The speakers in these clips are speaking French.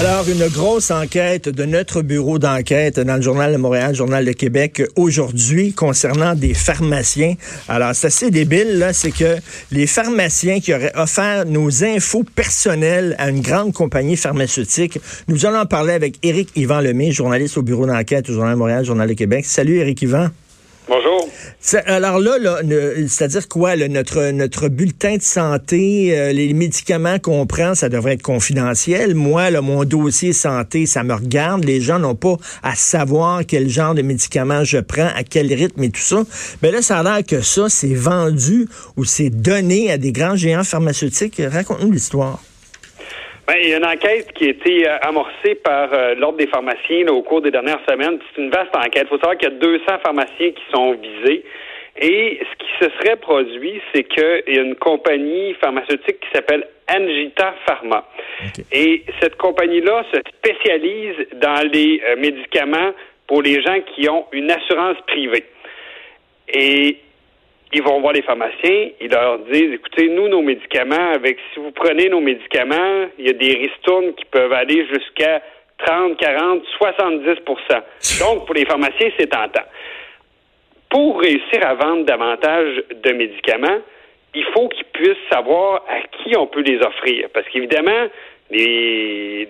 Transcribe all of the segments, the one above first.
Alors, une grosse enquête de notre bureau d'enquête dans le Journal de Montréal, Journal de Québec, aujourd'hui, concernant des pharmaciens. Alors, c'est assez débile, là, c'est que les pharmaciens qui auraient offert nos infos personnelles à une grande compagnie pharmaceutique, nous allons en parler avec Éric Yvan Lemay, journaliste au bureau d'enquête au Journal de Montréal, Journal de Québec. Salut, Éric Yvan. Bonjour. Alors là, c'est-à-dire quoi? notre, notre bulletin de santé, euh, les médicaments qu'on prend, ça devrait être confidentiel. Moi, là, mon dossier santé, ça me regarde. Les gens n'ont pas à savoir quel genre de médicaments je prends, à quel rythme et tout ça. Mais là, ça a l'air que ça, c'est vendu ou c'est donné à des grands géants pharmaceutiques. Raconte-nous l'histoire. Ben, il y a une enquête qui a été euh, amorcée par euh, l'Ordre des pharmaciens au cours des dernières semaines. C'est une vaste enquête. Il faut savoir qu'il y a 200 pharmaciens qui sont visés. Et ce qui se serait produit, c'est qu'il y a une compagnie pharmaceutique qui s'appelle Angita Pharma. Et cette compagnie-là se spécialise dans les euh, médicaments pour les gens qui ont une assurance privée. Et ils vont voir les pharmaciens, ils leur disent, écoutez, nous, nos médicaments, avec si vous prenez nos médicaments, il y a des ristournes qui peuvent aller jusqu'à 30, 40, 70% Donc, pour les pharmaciens, c'est tentant. Pour réussir à vendre davantage de médicaments, il faut qu'ils puissent savoir à qui on peut les offrir. Parce qu'évidemment, les,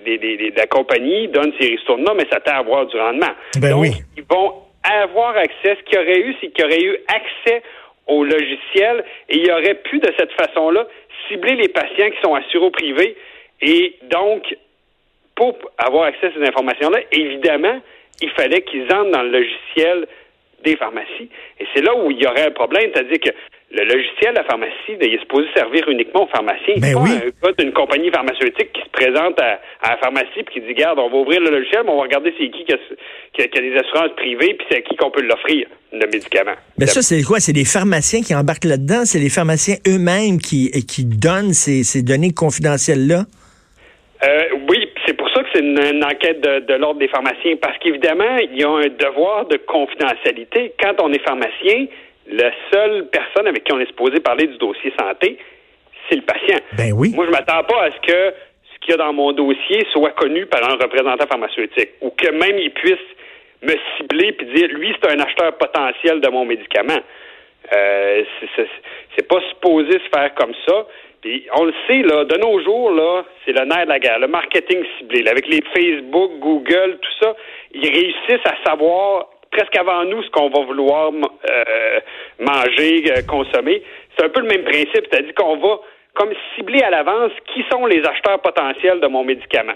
la compagnie donne ces ristournes-là, mais ça tend à avoir du rendement. Ben Donc, oui. ils vont avoir accès. Ce qu'il y aurait eu, c'est qu'il y aurait eu accès au logiciel et il aurait pu, de cette façon-là, cibler les patients qui sont assurés au privé. Et donc, pour avoir accès à ces informations-là, évidemment, il fallait qu'ils entrent dans le logiciel des pharmacies. Et c'est là où il y aurait un problème, c'est-à-dire que le logiciel de la pharmacie, il est supposé servir uniquement aux pharmaciens. Ben pas oui. un d'une compagnie pharmaceutique qui se présente à, à la pharmacie puis qui dit, garde, on va ouvrir le logiciel, mais on va regarder c'est qui qui a, qui a- qui a des assurances privées puis c'est à qui qu'on peut l'offrir, le médicament. Mais ça, c'est quoi? C'est les pharmaciens qui embarquent là-dedans? C'est les pharmaciens eux-mêmes qui, qui donnent ces, ces données confidentielles-là? Euh, oui, c'est une, une enquête de, de l'ordre des pharmaciens, parce qu'évidemment, il y a un devoir de confidentialité. Quand on est pharmacien, la seule personne avec qui on est supposé parler du dossier santé, c'est le patient. Ben oui. Moi, je m'attends pas à ce que ce qu'il y a dans mon dossier soit connu par un représentant pharmaceutique, ou que même il puisse me cibler puis dire, lui, c'est un acheteur potentiel de mon médicament. Euh, c'est pas supposé se faire comme ça. On le sait, là, de nos jours, là, c'est le nerf de la guerre, le marketing ciblé. avec les Facebook, Google, tout ça, ils réussissent à savoir presque avant nous ce qu'on va vouloir euh, manger, euh, consommer. C'est un peu le même principe, c'est-à-dire qu'on va comme cibler à l'avance qui sont les acheteurs potentiels de mon médicament.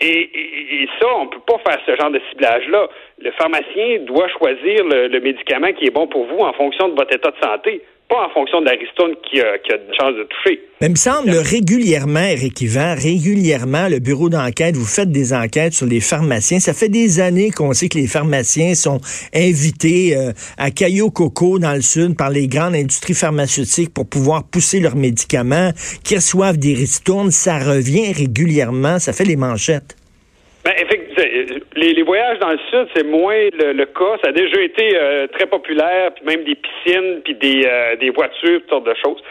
Et, et- et ça, on peut pas faire ce genre de ciblage-là. Le pharmacien doit choisir le, le médicament qui est bon pour vous en fonction de votre état de santé, pas en fonction de la ristourne qui a, qui a une chance de toucher. Mais il me semble régulièrement, Eric Yvan, régulièrement, le bureau d'enquête, vous faites des enquêtes sur les pharmaciens. Ça fait des années qu'on sait que les pharmaciens sont invités euh, à Caillou Coco dans le sud par les grandes industries pharmaceutiques pour pouvoir pousser leurs médicaments, qu'ils reçoivent des ristournes. Ça revient régulièrement, ça fait les manchettes. Ben, effectivement, les, voyages dans le sud, c'est moins le, le cas. Ça a déjà été euh, très populaire, puis même des piscines, puis des, euh, des voitures, toutes sortes de choses.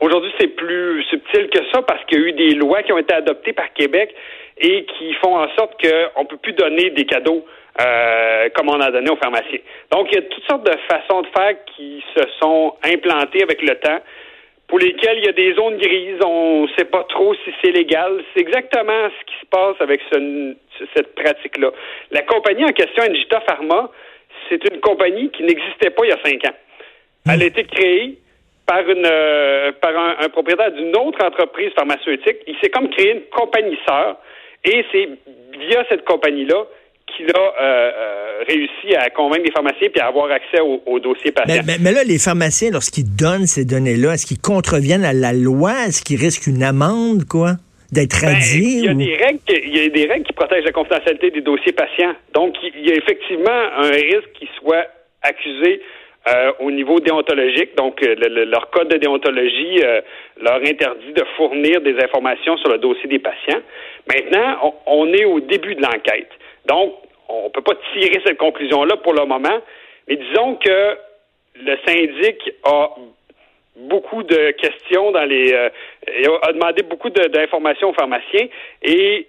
Aujourd'hui, c'est plus subtil que ça parce qu'il y a eu des lois qui ont été adoptées par Québec et qui font en sorte qu'on ne peut plus donner des cadeaux euh, comme on a donné aux pharmaciens. Donc, il y a toutes sortes de façons de faire qui se sont implantées avec le temps pour lesquelles il y a des zones grises, on ne sait pas trop si c'est légal. C'est exactement ce qui se passe avec ce- cette pratique-là. La compagnie en question, Ingita Pharma, c'est une compagnie qui n'existait pas il y a cinq ans. Elle a été créée par une euh, par un, un propriétaire d'une autre entreprise pharmaceutique. Il s'est comme créé une compagnie sœur et c'est via cette compagnie-là qu'il a euh, euh, réussi à convaincre les pharmaciens puis à avoir accès au, au dossier patient. Mais, mais- mais là, les pharmaciens, lorsqu'ils donnent ces données-là, est-ce qu'ils contreviennent à la loi? Est-ce qu'ils risquent une amende, quoi? d'être Ben, il, y a ou- des règles, qui- il y a des règles qui protègent la confidentialité des dossiers patients. Donc, il y a effectivement un risque qu'ils soient accusés euh, au niveau déontologique. Donc, euh, le- le- leur code de déontologie euh, leur interdit de fournir des informations sur le dossier des patients. Maintenant, on, on est au début de l'enquête. Donc, on ne peut pas tirer cette conclusion-là pour le moment. Mais disons que le syndic a beaucoup de questions dans les euh, a demandé beaucoup d'informations aux pharmaciens et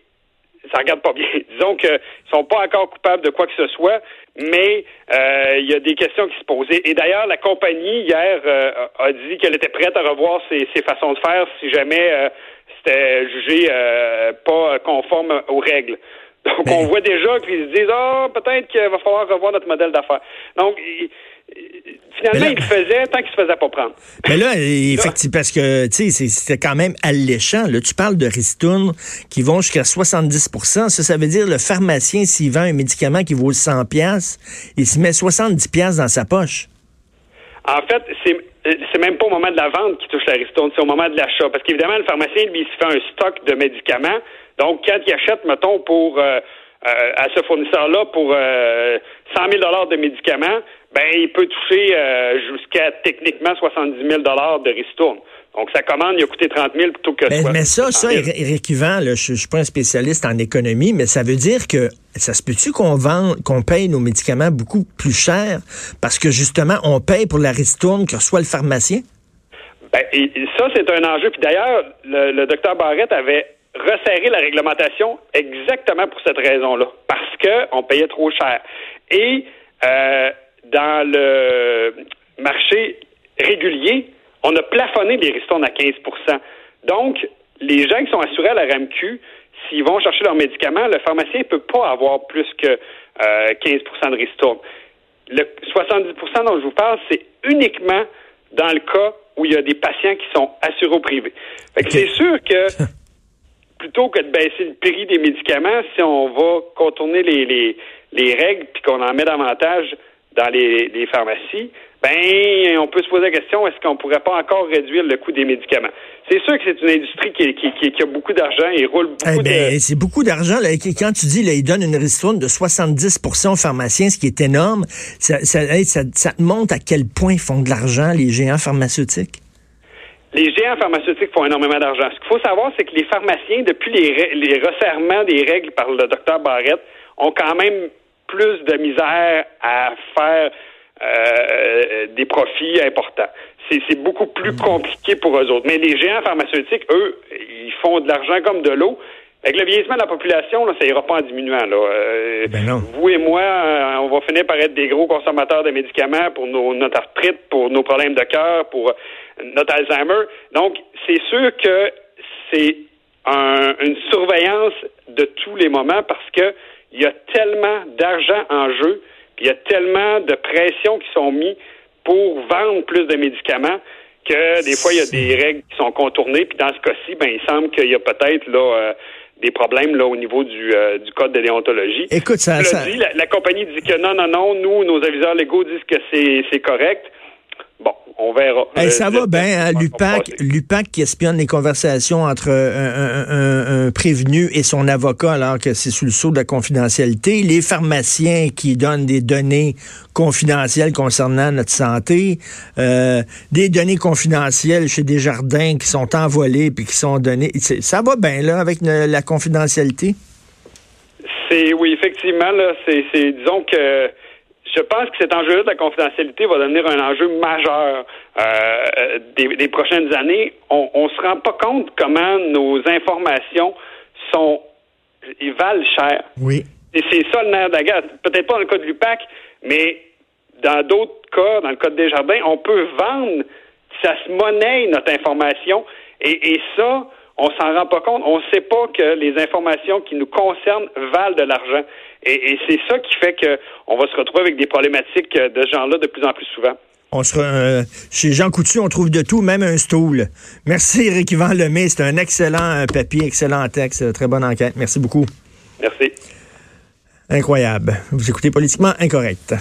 ça regarde pas bien. Disons qu'ils sont pas encore coupables de quoi que ce soit, mais euh, il y a des questions qui se posaient. Et d'ailleurs, la compagnie hier euh, a dit qu'elle était prête à revoir ses, façons de faire si jamais c'était jugé pas conforme aux règles. Donc, Ben- on voit déjà qu'ils se disent, ah, peut-être qu'il va falloir revoir notre modèle d'affaires. Donc, il- finalement, là- il le faisait tant qu'il se faisait pas prendre. Mais là, effectivement, parce que, tu sais, c'est- c'était quand même alléchant. Là, tu parles de ristournes qui vont jusqu'à 70% Ça, ça veut dire le pharmacien, s'il vend un médicament qui vaut 100 pièces, il se met 70 pièces dans sa poche. En fait, c'est c'est même pas au moment de la vente qui touche la ristourne, c'est au moment de l'achat. Parce qu'évidemment, le pharmacien, lui, il se fait un stock de médicaments. Donc, quand il achète, mettons, pour euh, euh, à ce fournisseur-là pour euh, 100 000 de médicaments, ben il peut toucher euh, jusqu'à techniquement 70 000 de ristourne. Donc, sa commande, il a coûté 30 000 plutôt que Mais, mais ça, ça, 100 000. Éric Yvan, là, je, je suis pas un spécialiste en économie, mais ça veut dire que ça se peut-tu qu'on vende, qu'on paye nos médicaments beaucoup plus cher parce que justement, on paye pour la ristourne que reçoit le pharmacien? Ben, et, et ça, c'est un enjeu. Puis d'ailleurs, le, le docteur Barrett avait resserré la réglementation exactement pour cette raison-là, parce que on payait trop cher. Et euh, dans le marché régulier, on a plafonné les ristournes à 15% Donc, les gens qui sont assurés à la RAMQ, s'ils vont chercher leurs médicaments, le pharmacien ne peut pas avoir plus que euh, 15% de ristourne. Le 70% dont je vous parle, c'est uniquement dans le cas où il y a des patients qui sont assurés au privé. Fait que c'est sûr que plutôt que de baisser le prix des médicaments, si on va contourner les, les, les règles puis qu'on en met davantage dans les, les pharmacies, ben on peut se poser la question est-ce qu'on pourrait pas encore réduire le coût des médicaments? C'est sûr que c'est une industrie qui, qui, qui, qui a beaucoup d'argent et roule beaucoup Eh ben, de c'est beaucoup d'argent. Quand tu dis, là, il donne une ristourne de 70% aux pharmaciens, ce qui est énorme, ça, ça, hey, ça, ça te montre à quel point ils font de l'argent, les géants pharmaceutiques? Les géants pharmaceutiques font énormément d'argent. Ce qu'il faut savoir, c'est que les pharmaciens, depuis les, les resserrements des règles par le docteur Barrett, ont quand même plus de misère à faire euh, des profits importants. C'est beaucoup plus compliqué pour eux autres. Mais les géants pharmaceutiques, eux, ils font de l'argent comme de l'eau. Avec le vieillissement de la population, là, ça ira pas en diminuant. Là. Euh, Ben non. Vous et moi, euh, on va finir par être des gros consommateurs de médicaments pour nos, notre arthrite, pour nos problèmes de cœur, pour notre Alzheimer. Donc, c'est sûr que c'est un- une surveillance de tous les moments parce que il y a tellement d'argent en jeu, il y a tellement de pression qui sont mis pour vendre plus de médicaments que des fois il y a des règles qui sont contournées. Puis dans ce cas-ci, ben il semble qu'il y a peut-être là euh, des problèmes là au niveau du, euh, du code de déontologie. Écoute, ça, Cela ça- dit, la, la compagnie dit que non, non, non, nous, nos aviseurs légaux disent que c'est c'est correct. On verra. Hey, Euh, ça va bien, hein, l'UPAC, l'UPAC qui espionne les conversations entre un, un- un- un prévenu et son avocat alors que c'est sous le sceau de la confidentialité, les pharmaciens qui donnent des données confidentielles concernant notre santé, euh, des données confidentielles chez des jardins qui sont envolées puis qui sont données. Ça va bien là avec la confidentialité? C'est oui, effectivement, là, c'est, c'est disons que je pense que cet enjeu-là de la confidentialité va devenir un enjeu majeur euh, des, des prochaines années. On, on se rend pas compte comment nos informations sont ils valent cher. Oui. Et c'est ça le nerf de la guerre. Peut-être pas dans le cas de l'UPAC, mais dans d'autres cas, dans le cas de Desjardins, on peut vendre, ça se monnaie notre information. Et, et ça, on s'en rend pas compte. On ne sait pas que les informations qui nous concernent valent de l'argent. Et, et c'est ça qui fait qu'on va se retrouver avec des problématiques euh, de ce genre-là de plus en plus souvent. On sera euh, chez Jean Coutu, on trouve de tout, même un stool. Merci Éric Yvan Lemay, c'est un excellent euh, papier, excellent texte, très bonne enquête. Merci beaucoup. Merci. Incroyable. Vous écoutez politiquement incorrect.